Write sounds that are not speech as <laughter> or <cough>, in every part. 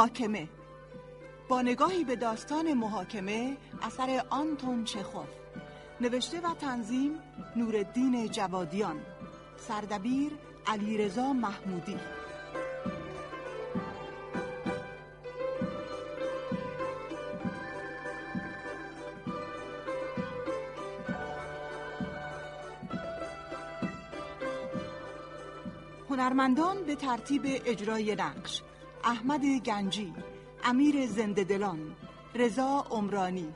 محاکمه. با نگاهی به داستان محاکمه اثر آنتون چخوف نوشته و تنظیم نورالدین جوادیان. سردبیر علیرضا محمودی. هنرمندان به ترتیب اجرای نقش. احمد گنجی امیر زندهدلان رضا عمرانی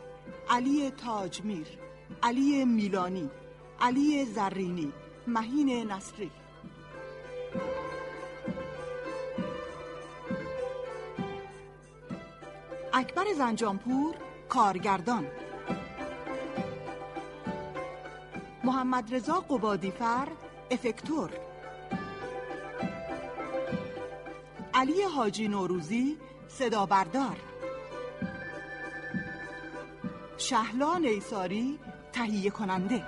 علی تاجمیر علی میلانی علی زرینی مهین نصری. اکبر زنجانپور کارگردان. محمد رضا قبادیفر افکتور. علی حاجی نوروزی صدا بردار شهلا نیساری تهیه کننده.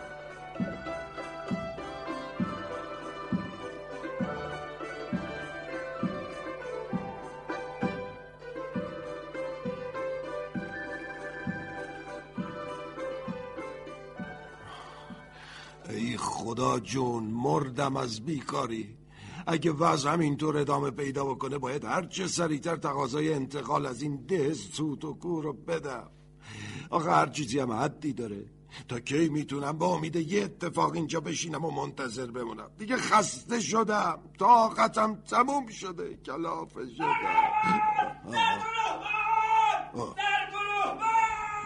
ای خدا جون مردم از بیکاری. اگه وضع همینطور ادامه پیدا بکنه باید هرچه سریعتر تقاضای انتقال از این ده سوت و کور رو بدم. آخه هر چیزی هم حدی داره. تا کی می‌تونم با امید یه اتفاق اینجا بشینم و منتظر بمونم؟ دیگه خسته شدم. طاقتم تموم شده. کلافه شدم.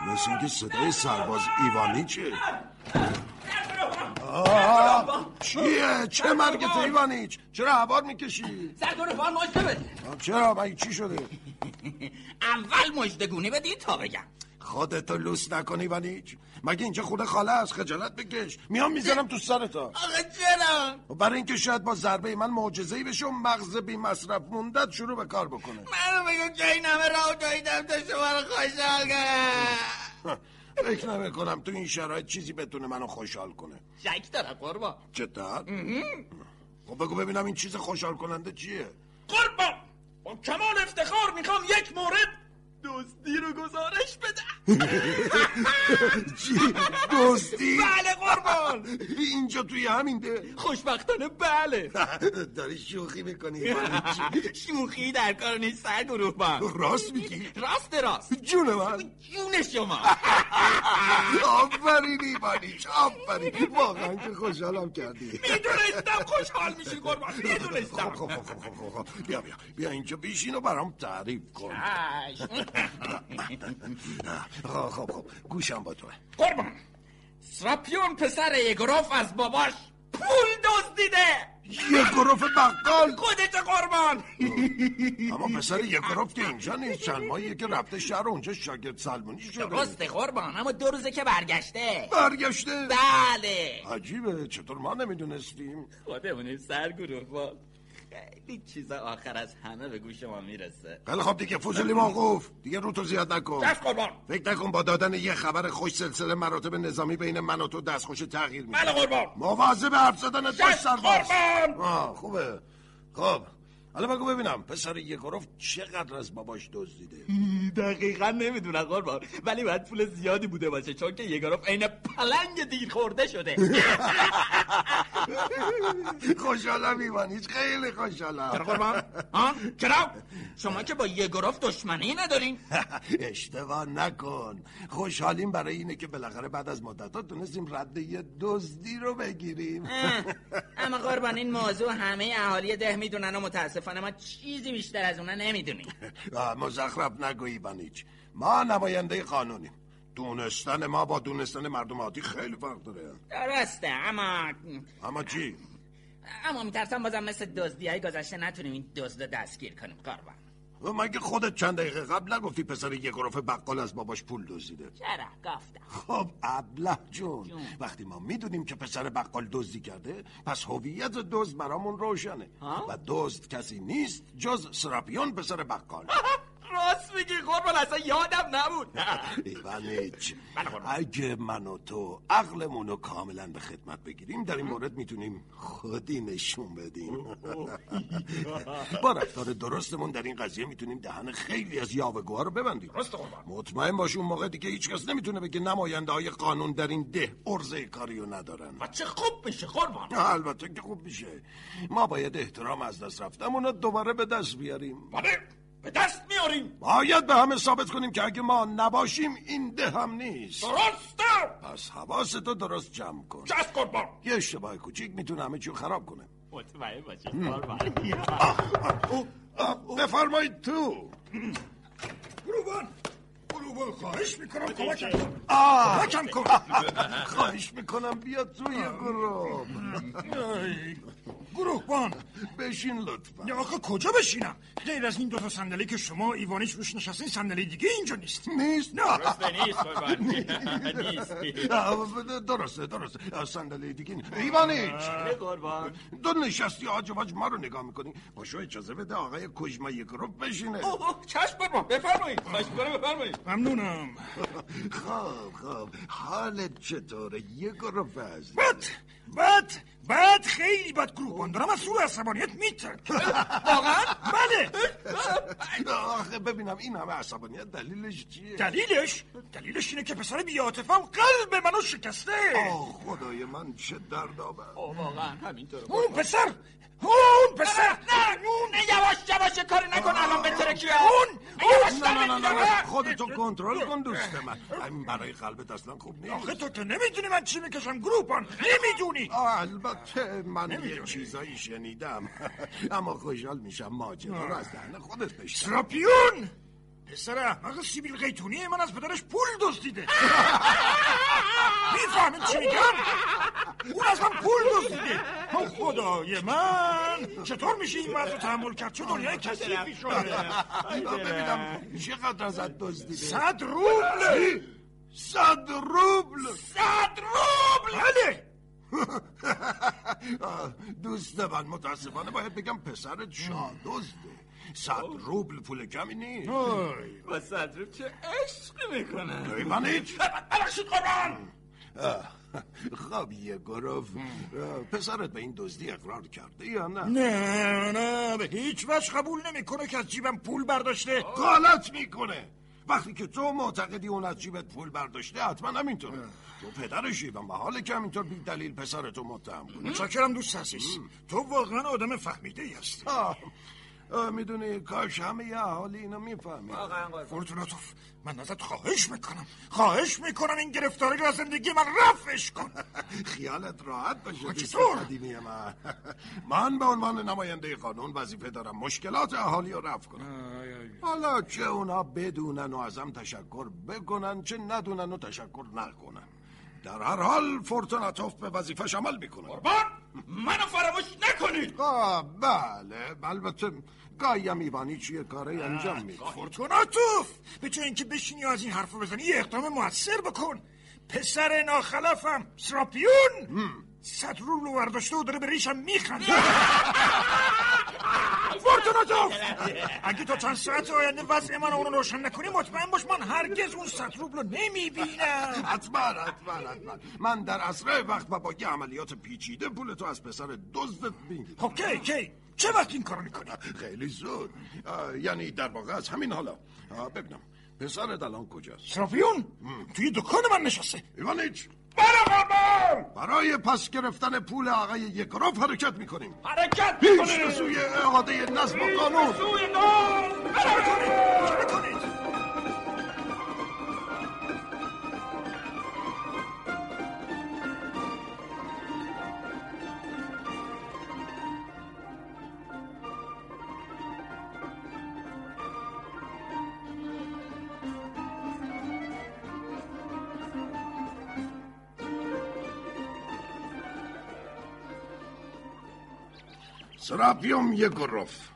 مثل اینکه صدای سرباز ایوانی چه؟ چیه؟ چه مرگت ایوانیچ؟ چرا عبار می‌کشی؟ سرگونه فال مجده بده چرا؟ مگه چی شده؟ <laughs> اول مجدگونی بدی تا بگم. خودتو لوس نکنی ایوانیچ. مگه اینجا خونه خاله از خجالت بکش. میام می‌زنم تو سرتا. آقا چرا برای اینکه شاید با ضربه من معجزه‌ای بشه و مغز بی مصرف موندت شروع به کار بکنه. منو بگو که این همه راه جاییدم تا شما رو خوشحال فکر نمی کنم تو این شرایط چیزی بتونه منو خوشحال کنه. شک دارم قربان. چطور؟ خب بگو ببینم این چیز خوشحال کننده چیه؟ قربان. با کمال افتخار می‌خوام یک مورد دوستی رو گزارش بدم. چی؟ دوستی؟ بله قربان. اینجا توی همین ده خوشبختانه بله. <laughs> داری شوخی می‌کنی <laughs> شوخی در کار نیست سر گروه راست میگی؟ راست راست. جون من. جون شما. <laughs> آفرین ایوانیچ آفرین. واقعا که خوشحالم کردی. می‌دونستم خوشحال میشی قربان. می‌دونستم. خب خب خب خب خب بیا بیا بیا اینجا بیشین و برام تعریف کن. خب خب خب گوشم با توه. قربان. سراپیون پسر یگروف از باباش پول دزدیده. یه گروف بقال. خودت قربان. اما پسر یه گروف که اینجا نیست. چند ماهیه که رفته شهر اونجا شاگرد سلمونی شده. درسته قربان اما دو روزه که برگشته. برگشته؟ بله. عجیبه چطور ما نمی‌دونستیم؟ خودمونیم سر گروه خیلی چیزا آخر از همه به گوش ما می‌رسه. خیلی خب دیگه فضولی موقوف دیگه رو تو زیاد نکن. دست قربان. فکر نکن با دادن یه خبر خوش سلسله مراتب نظامی بین من و تو دستخوش تغییر میده بله قربان. مواظب حرف زدن باش. دست قربان. آه خوبه. خب. حالا بگو ببینم پسر یه گرفت چقدر از باباش دزدیده؟ <laughs> دقیقا نمی‌دونم قربان ولی باید پول زیادی بوده باشه چون که یه گرفت عین پلنگ دیر خورده شده. <laughs> خوشحالم ایوانیش خیلی چرا خوشحالم قربان؟ ها؟ چرا؟ شما که با یه گرفت دشمنی ندارین. <laughs> اشتباه نکن خوشحالیم برای اینه که بالاخره بعد از مدت تونستیم رد یه دزدی رو بگیریم. اما قربان این موضوع همه اهالی ده می‌دونن و متاسفانه ما چیزی بیشتر از اونا نمی‌دونیم. <laughs> مزخرف نگو ایوانیچ. ما نماینده قانونیم. دونستن ما با دونستن مردم عادی خیلی فرق داره. درسته اما اما چی؟ اما میترسم بازم مثل دزدی های گذشته نتونیم این دزد دستگیر کنیم قربان. مگه خودت چند دقیقه قبل نگفتی پسر یه گروف بقال از باباش پول دزدیده؟ چرا؟ گفتم. خب ابله جون. جون. وقتی ما می‌دونیم که پسر بقال دزدی کرده پس هویت دزد برامون روشنه. ها؟ و دزد کسی نیست جز سراپیون پسر بقال. <laughs> راست میگی قربان اصلا یادم نبود. ایوانیچ بله. اگه من و تو عقلمون رو کاملا به خدمت بگیریم در این مورد می‌تونیم خودی نشون بدیم. با رفتار درستمون در این قضیه می‌تونیم دهن خیلی از یاوهگوها رو ببندیم. درسته قربان. مطمئن باش اون موقع دیگه هیچ کس نمی‌تونه بگه نماینده های قانون در این ده ارزه کاریو ندارن. و چه خوب میشه قربان. البته که خوب میشه. ما باید احترام از دست رفتمون رو دوباره به دست بیاریم. بله. به دست میاریم. باید به همه ثابت کنیم که اگه ما نباشیم این ده هم نیست. درسته. پس حواستو درست جمع کن. چست قربان؟ یه اشتباه کوچیک می‌تونه همه چیو خراب کنه. مطمئن باشه. بفرمایید تو. گروبان گروبان خواهش می‌کنم. کمکم کن. کمکم کن. خواهش می‌کنم بیا توی گروه. ای، گروهبان بشین لطفا. یا آخه کجا بشینم؟ غیر از این دو تا صندلی که شما ایوانیش روش نشستین صندلی دیگه اینجا نیست. نیست؟ نه. <laughs> نیست درسته درسته. صندلی دیگه نیست. ایوانیچ قربان. دو نشستی آج واج ما رو نگاه می‌کنی. باشو اجازه بده آقای کجما یک گروه بشینه. چشم قربان بفرمایید. خواهش می‌کنم بفرمایید. ممنونم. <laughs> خب خب. حالت چطوره؟ گروه وزن بد بد. بد خیلی بد گروهبان دارم از سور عصبانیت میترد <laughs> واقعا؟ بله. آخه ببینم این همه عصبانیت دلیلش چیه؟ دلیلش؟ دلیلش اینه که پسر بیاتفم قلب منو شکسته. آه خدای من چه دردآور. اوه، واقعا همینطور اون پسر اون پسر. نه اون. یواش یواش کاری نکن الان به ترکیه. اون یواش نه نه نه. خودتو کنترل کن دوست من. این برای قلبت اصلا خوب آخه نیست تو که نمی‌دونی من چی می‌کشم گروهبان. نمی‌دونی. آه، البته من یه. چیزایی شنیدم. <laughs> اما خوشحال میشم ماجرا رو از دهن خودت بشنوم سراپیون! پسر احمق سیبیل قیتونی من از پدرش پول دزدیده. <laughs> می‌فهمید چی میگم؟ اون از من پول دزدیده. خدای من! چطور میشه این وضع رو تحمل کرد؟ چه دنیای کثیفی شده. ببینم چقدر ازت دزدیده. صد روبل! صد روبل! صد روبل! بله! <laughs> دوست من متاسفانه باید بگم پسرت شادزده. صد روبل پول کمی نیست. با صدروب چه عشقی می‌کنه؟ ایوانیچ ببخشید قربان. آه، خب یه گروه. پسرت به این دزدی اقرار کرده یا نه؟ نه نه به هیچ وجه قبول نمی‌کنه که از جیبم پول برداشته. غلط می‌کنه. وقتی که تو معتقدی اون از جیبت پول برداشته حتما همینطوره. تو پدرشی و محاله که همینطور بی دلیل پسرتو متهم کنی چاکرم دوست عزیز. تو واقعا آدم فهمیده ای هستی می‌دونی کاش همه اهالی اینو می‌فهمید. قربان فورتوناتوف من ازت خواهش می‌کنم. خواهش می‌کنم این گرفتاری رو از زندگی من رفعش کن. <laughs> خیالت راحت باشه چطور؟ قدیمی من. <laughs> من به عنوان نماینده قانون وظیفه دارم مشکلات اهالی رو رفع کنم. حالا چه اونا بدونن و ازم تشکر بکنن چه ندونن و تشکر نکنن. در هر حال فورتوناتوف به وظیفش عمل می‌کنه. قربان! منو فراموش نکنید. آه بله البته گاهی هم ایوانی چیه کاره انجام میده فورتوناتوف! به جای اینکه بشینی از این حرف بزنی یه اقدام موثر بکن. پسر ناخلفم سراپیون! صد رو رو برداشته و داره به ریشم میخنده. <laughs> <laughs> فورتوناتوف اگه تا چند ساعت آینده وضع من اون رو روشن نکنی مطمئن باش من هرگز اون صد روبل رو نمی‌بینم. حتما حتما حتما. من در اسرع وقت و با یه عملیات پیچیده پولتو از پسر دزدت می‌گیرم. خب کی کی؟ چه وقت این کارو می‌کنی؟ خیلی زود. یعنی در واقع از همین حالا. ببینم. پسرت الان کجاست؟ سراپیون توی دکان من نشسته. ایوانیچ! برای پس گرفتن پول آقای یکروف حرکت می‌کنیم. حرکت پیش به سوی اعاده نظم و قانون. سوی نام سراپیوم یگروف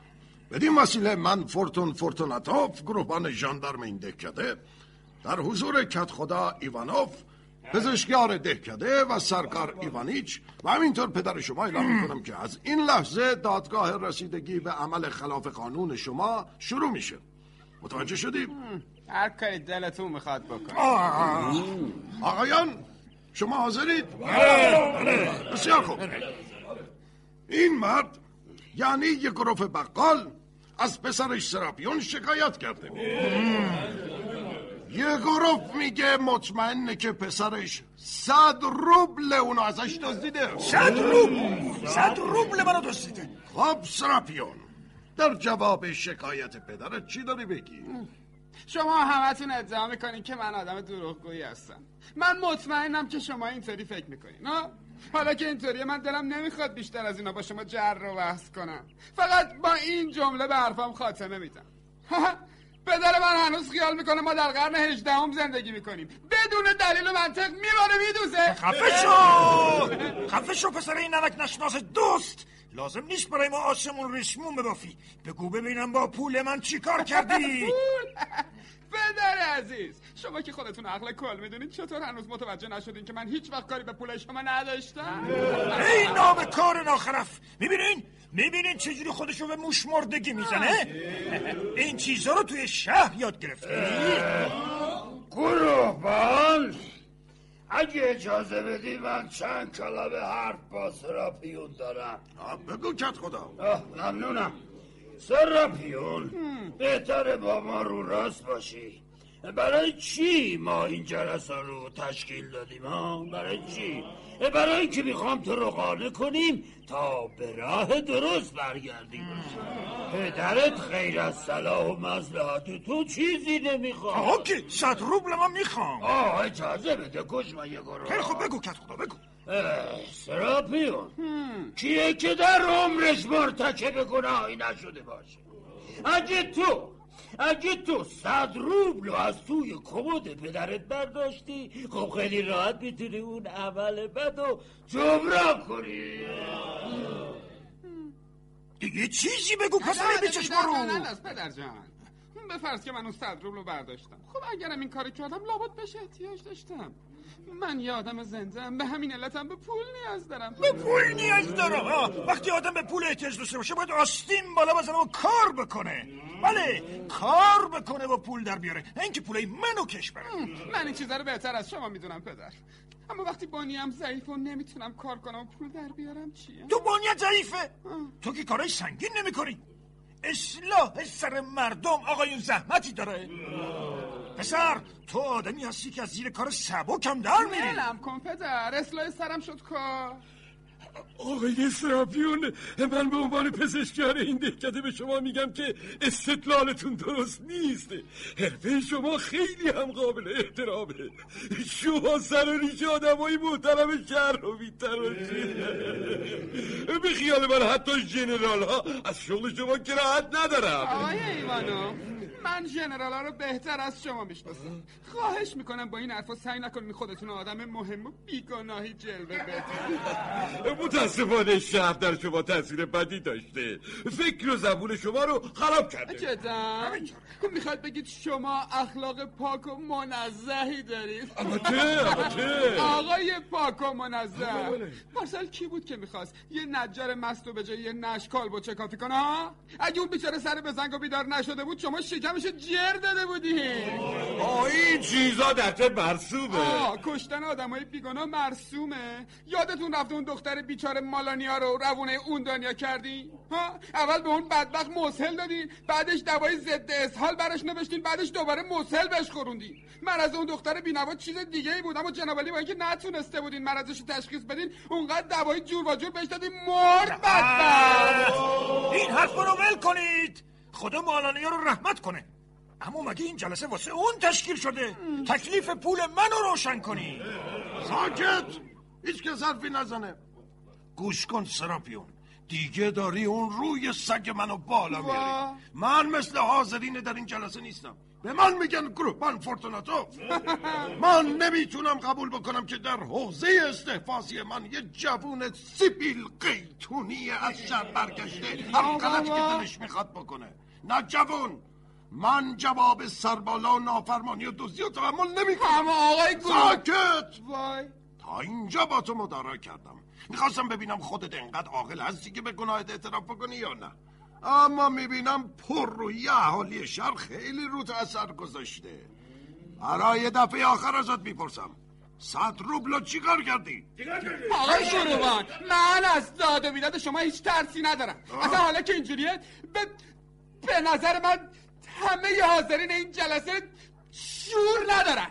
بدین وسیله من فورتون فورتوناتوف گروهبان ژاندارم این دهکده در حضور کت خدا ایوانوف پزشکیار دهکده و سرکار ایوانیچ و همینطور پدر شما اعلام می‌کنم که از این لحظه دادگاه رسیدگی به عمل خلاف قانون شما شروع میشه متوجه شدیم هر کاری دلتون می‌خواد بکن آقایان شما حاضرید بسیار خوب این مرد یعنی یک گروف بقال از پسرش سراپیون شکایت کرده یه گروف میگه مطمئنه که پسرش صد روبل اونو ازش دزدیده. صد روبل؟ صد روبل منو دزدیده. خب سراپیون در جواب شکایت پدرت چی داری بگی؟ شما همتون ادعا می‌کنین که من آدم دروغگویی هستم. من مطمئنم که شما اینطوری فکر می‌کنین ها حالا که اینطوریه من دلم نمی‌خواد بیشتر از اینا با شما جر و بحث کنم. فقط با این جمله به حرفم خاتمه میدم. <laughs> پدر من هنوز خیال می‌کنه ما در قرن هجدهم زندگی می‌کنیم. بدون دلیل و منطق میباره میدوزه. خفه شو! خفه شو پسر این نمک نشناس دوست! لازم نیست برای ما آسمون ریسمون ببافی. بگو ببینم با پول من چی کار کردی؟ <laughs> پدر عزیز شما که خودتون عقل کل می‌دونید چطور هنوز متوجه نشدین که من هیچ وقت کاری به پول شما نداشتم؟ ای نام کار ناخرف. می‌بینین؟ می‌بینین چجوری خودشو به موش مردگی می‌زنه؟ <laughs> این چیزا رو توی شهر یاد گرفته قربان اگه اجازه بدی من چند کلمه حرف با سراپیون دارم. بگو کت خدا. آه ممنونم. سراپیون بهتره با ما رو راست باشی. برای چی ما این جلسه رو تشکیل دادیم ها؟ برای چی؟ برای اینکه می‌خوام تو رو قانع کنیم تا به راه درست برگردیم. پدرت خیر از صلاح و مصلحت تو چیزی نمی‌خواد آقا که صد روبل من می‌خوام. آه اجازه بده کش من یه خیلی خوب بگو کت خدا بگو. سراپیون. کیه که در عمرش مرتکب گناهی نشده باشه؟ اگه تو اگه تو صد روبل رو از توی کمد پدرت برداشتی خب خیلی راحت می‌تونی اون عمل بد و جبران کنی. دیگه چیزی بگو پسر بیچشما رو. از پدر جان. به فرض که من اون صد روبل رو برداشتم. خب اگرم این کاری کردم لابد بهش احتیاج داشتم. من یه آدم زنده ام. به همین علتم به پول نیاز دارم. به پول نیاز دارم. وقتی آدم به پول احتیاج داشته باشه باید آستین بالا بزنه و کار بکنه. بله کار بکنه و پول در بیاره. نه اینکه پولای منو کش بره. من این چیزا رو بهتر از شما می‌دونم پدر. اما وقتی بانیم ضعیف و نمی‌تونم کار کنم و پول در بیارم چیه؟ تو بانیت ضعیفه. تو که کارای سنگین نمی‌کنی. اصلاح سر مردم آقایون زحمتی داره. پسر تو آدمی هستی که از زیر کار سبکم در میری. ولم کن پدر اصلاح سرم شد کار. آقای سراپیون من به عنوان پزشکیان این دهکده به شما میگم که استدلالتون درست نیست. حرفه شما خیلی هم قابل احترامه. شما سر و ریش آدم های محترم شهر رو به خیال من حتی جنرال ها از شغل شما کراهت ندارم. آقای ایوانو. من جنرال ها رو بهتر از شما می‌شناسم. خواهش می‌کنم با این حرفا سعی نکنین خودتون آدم مهم و بیگناهی جلوه بدین متاسفانه شهر در شما تاثیر بدی داشته. فکر و زبون شما رو خراب کرده. جدا می‌خواد بگید شما اخلاق پاک و منزهی دارید. البته البته. آقای پاک و منزه. پارسال کی بود که می‌خواست؟ یه نجار مستو به جای یه نشکال با کافی کنه ها؟ اگه اون بیچاره سر به زنگ و بیدار نشده بود شما شکمش جر داده بودی. آه این چیزا در چه مرسومه. آه کشتن آدمای بیگناه مرسومه. یادتون رفته اون دختر بیچاره مالانیا رو روونه اون دنیا کردی؟ ها؟ اول به اون بدبخت مسهل دادین بعدش دوای ضد اسهال براش نوشتین بعدش دوباره مسهل بهش خوروندین من از اون دختر بینوا چیز دیگه ای بود اما جناب علی با اینکه نتونسته بودین مرضش رو تشخیص بدین اونقدر دوای جور و جور بهش دادین مرد بدبخت. این حرف رو ول کنید. خدا مالانیا رو رحمت کنه. اما مگه این جلسه واسه اون تشکیل شده؟ تکلیف پول منو روشن کنی. ساکت! هیچ که حرفی نزنه. گوش کن سراپیون. دیگه داری اون روی سگ منو بالا میاری. من مثل حاضرین در این جلسه نیستم. به من میگن گروپان فورتوناتو. <laughs> من نمی‌تونم قبول بکنم که در حوزه استحفاظی من یه جوون سیبیل قیتونی از شب برگشته. هر غلطی که دلش می‌خواد بکنه. نه جوون من جواب سربالا و نافرمانی و دزدی و تحمل نمی‌کنم. اما آقای گروه. ساکت! وای. تا اینجا با تو مدارا کردم. می‌خواستم ببینم خودت انقدر عاقل هستی که به گناهت اعتراف بکنی یا نه. اما می‌بینم پر روی اهالی شهر خیلی رو اثر گذاشته. برای دفعه آخر ازت می‌پرسم. صد روبلو چی کار کردی؟ آقای شروبان من از داد و بیداد شما هیچ ترسی ندارم. اصلا حالا که اینجوریه به, به نظر من همه حاضرین این جلسه شور ندارن.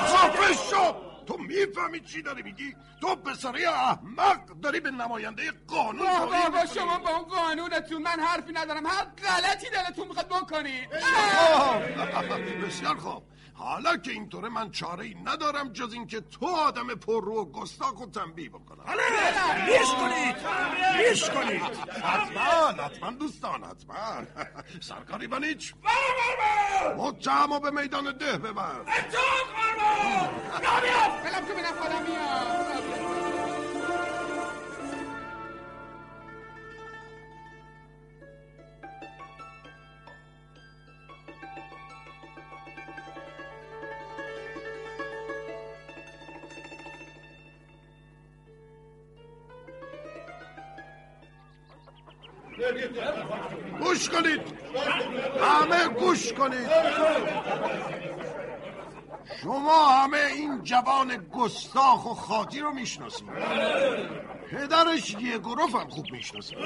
خفه شو! تو می‌فهمی چی داری میگی؟ تو پسره احمق داری به نماینده قانون بابا بابا می‌کنی. شما با اون قانونتون من حرفی ندارم. هر غلطی دلتون می‌خواد بکنید بسیار خوب. حالا که اینطوره من چاره ای ندارم جز اینکه تو آدم پر رو و گستاخ و تنبیه بکنم. لیش کنید. لیش کنید. حتما حتما دوستان حتما. <laughs> سرکاری بنیچ متهم و به میدان ده ببر. <laughs> بلم که بینم خودم میاد. گوش کنید. همه گوش کنید. شما همه این جوان گستاخ و خاطی رو می‌شناسید. پدرش یه گروف هم خوب می‌شناسید.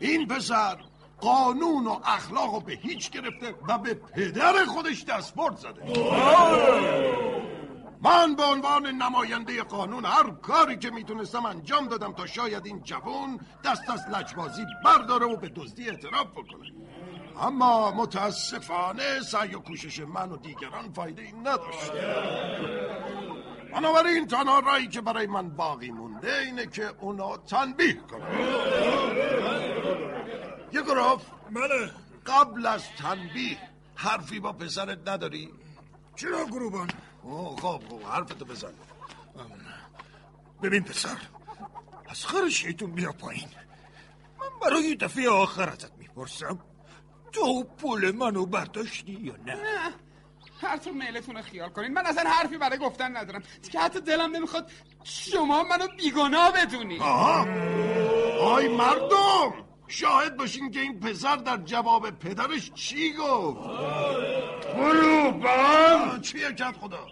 این پسر قانون و اخلاق رو به هیچ گرفته و به پدر خودش دستبرد زده. من به عنوان نماینده قانون هر کاری که می‌تونستم انجام دادم تا شاید این جوان دست از لجبازی برداره و به دزدی اعتراف بکنه. اما متاسفانه سعی و کوشش من و دیگران فایده ای نداشت. بنابراین تنها رایی که برای من باقی مونده اینه که اونا تنبیه کنم. یه گروف بله. قبل از تنبیه حرفی با پسرت نداری؟ چرا گروبان؟ خب خب حرفتو بزن. ببین پسر از خر شیطون بیا پایین. من برای دفعه آخر ازت می‌پرسم تو پول منو برداشتی یا نه؟ نه هر طور میلتون خیال کنین. من اصلا حرفی برای گفتن ندارم. که حتی دلم نمی‌خواد شما منو بیگناه بدونی. آها. آی مردم شاهد باشین که این پسر در جواب پدرش چی گفت. گروبان چیه کت خدا؟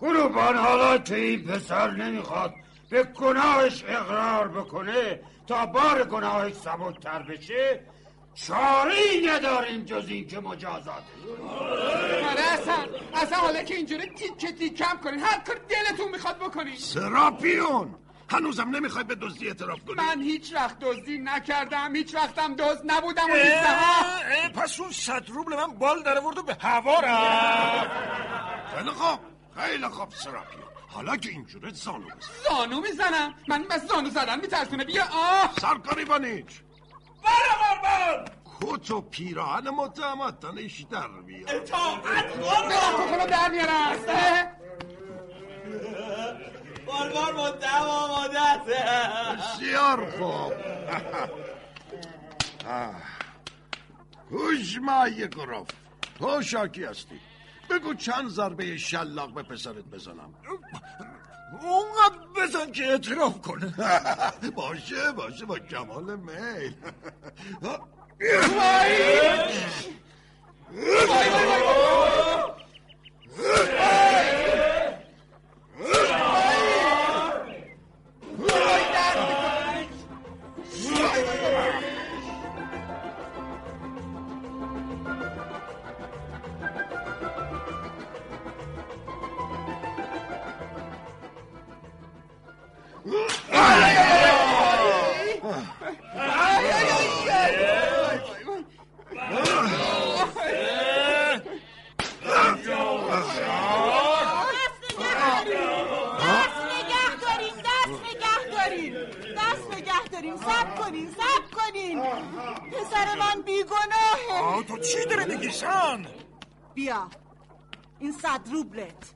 گروبان حالا که این پسر نمی‌خواد. به گناهش اقرار بکنه تا بار گناهش سبکتر بشه. چاری نداریم جز این که مجازاتش آره اصلا اصلا حالا که اینجوری تیکه تیکم کنین هر کار دلتون می‌خواد بکنین. سراپیون! هنوزم نمی‌خوای به دزدی اعتراف کنی؟ من هیچ وقت دزدی نکردم هیچ وقتم دزد نبودم و نیستم. پس اون صد روبل من بال در آورد و به هوا رفت. خیلی خوب خیلی خوب سراپیون حالا که اینجوره زانو بزن. زانو می‌زنم؟ من بس زانو زدن میترسونه. بیا آه. سرکاری بانیچ بله کت و پیراهن متهمت تنش در بیار. بدم کخونو در میارم. باربار مدام آماده است بسیار خوب آه. گوش ما یه گروف تو شاکی هستی بگو چند ضربه شلاق به پسرت بزنم اونقدر بزن که اعتراف کنه باشه باشه با کمال میل دارین سب کنین سب کنین. پسر من بیگناهه. آه تو چی داره میگی سان بیا. این صد روبلت.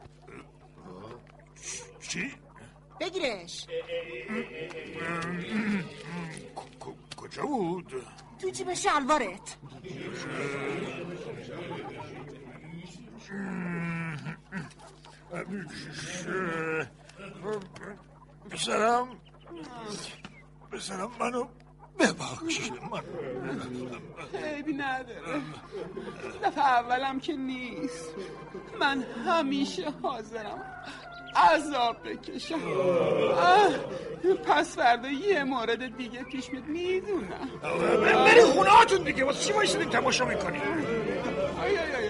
بگیرش. کجا بود؟ تو جیب شلوارت. پسرم پسرم منو ببخشید من عیبی نداره. دفعه اولم که نیست. من همیشه حاضرم. عذاب بکشم. پس فردا یه مورد دیگه پیش میاد می‌دونم. بری خونه هاتون دیگه. واسه چی بایستید تماشا می‌کنی آی آی آی.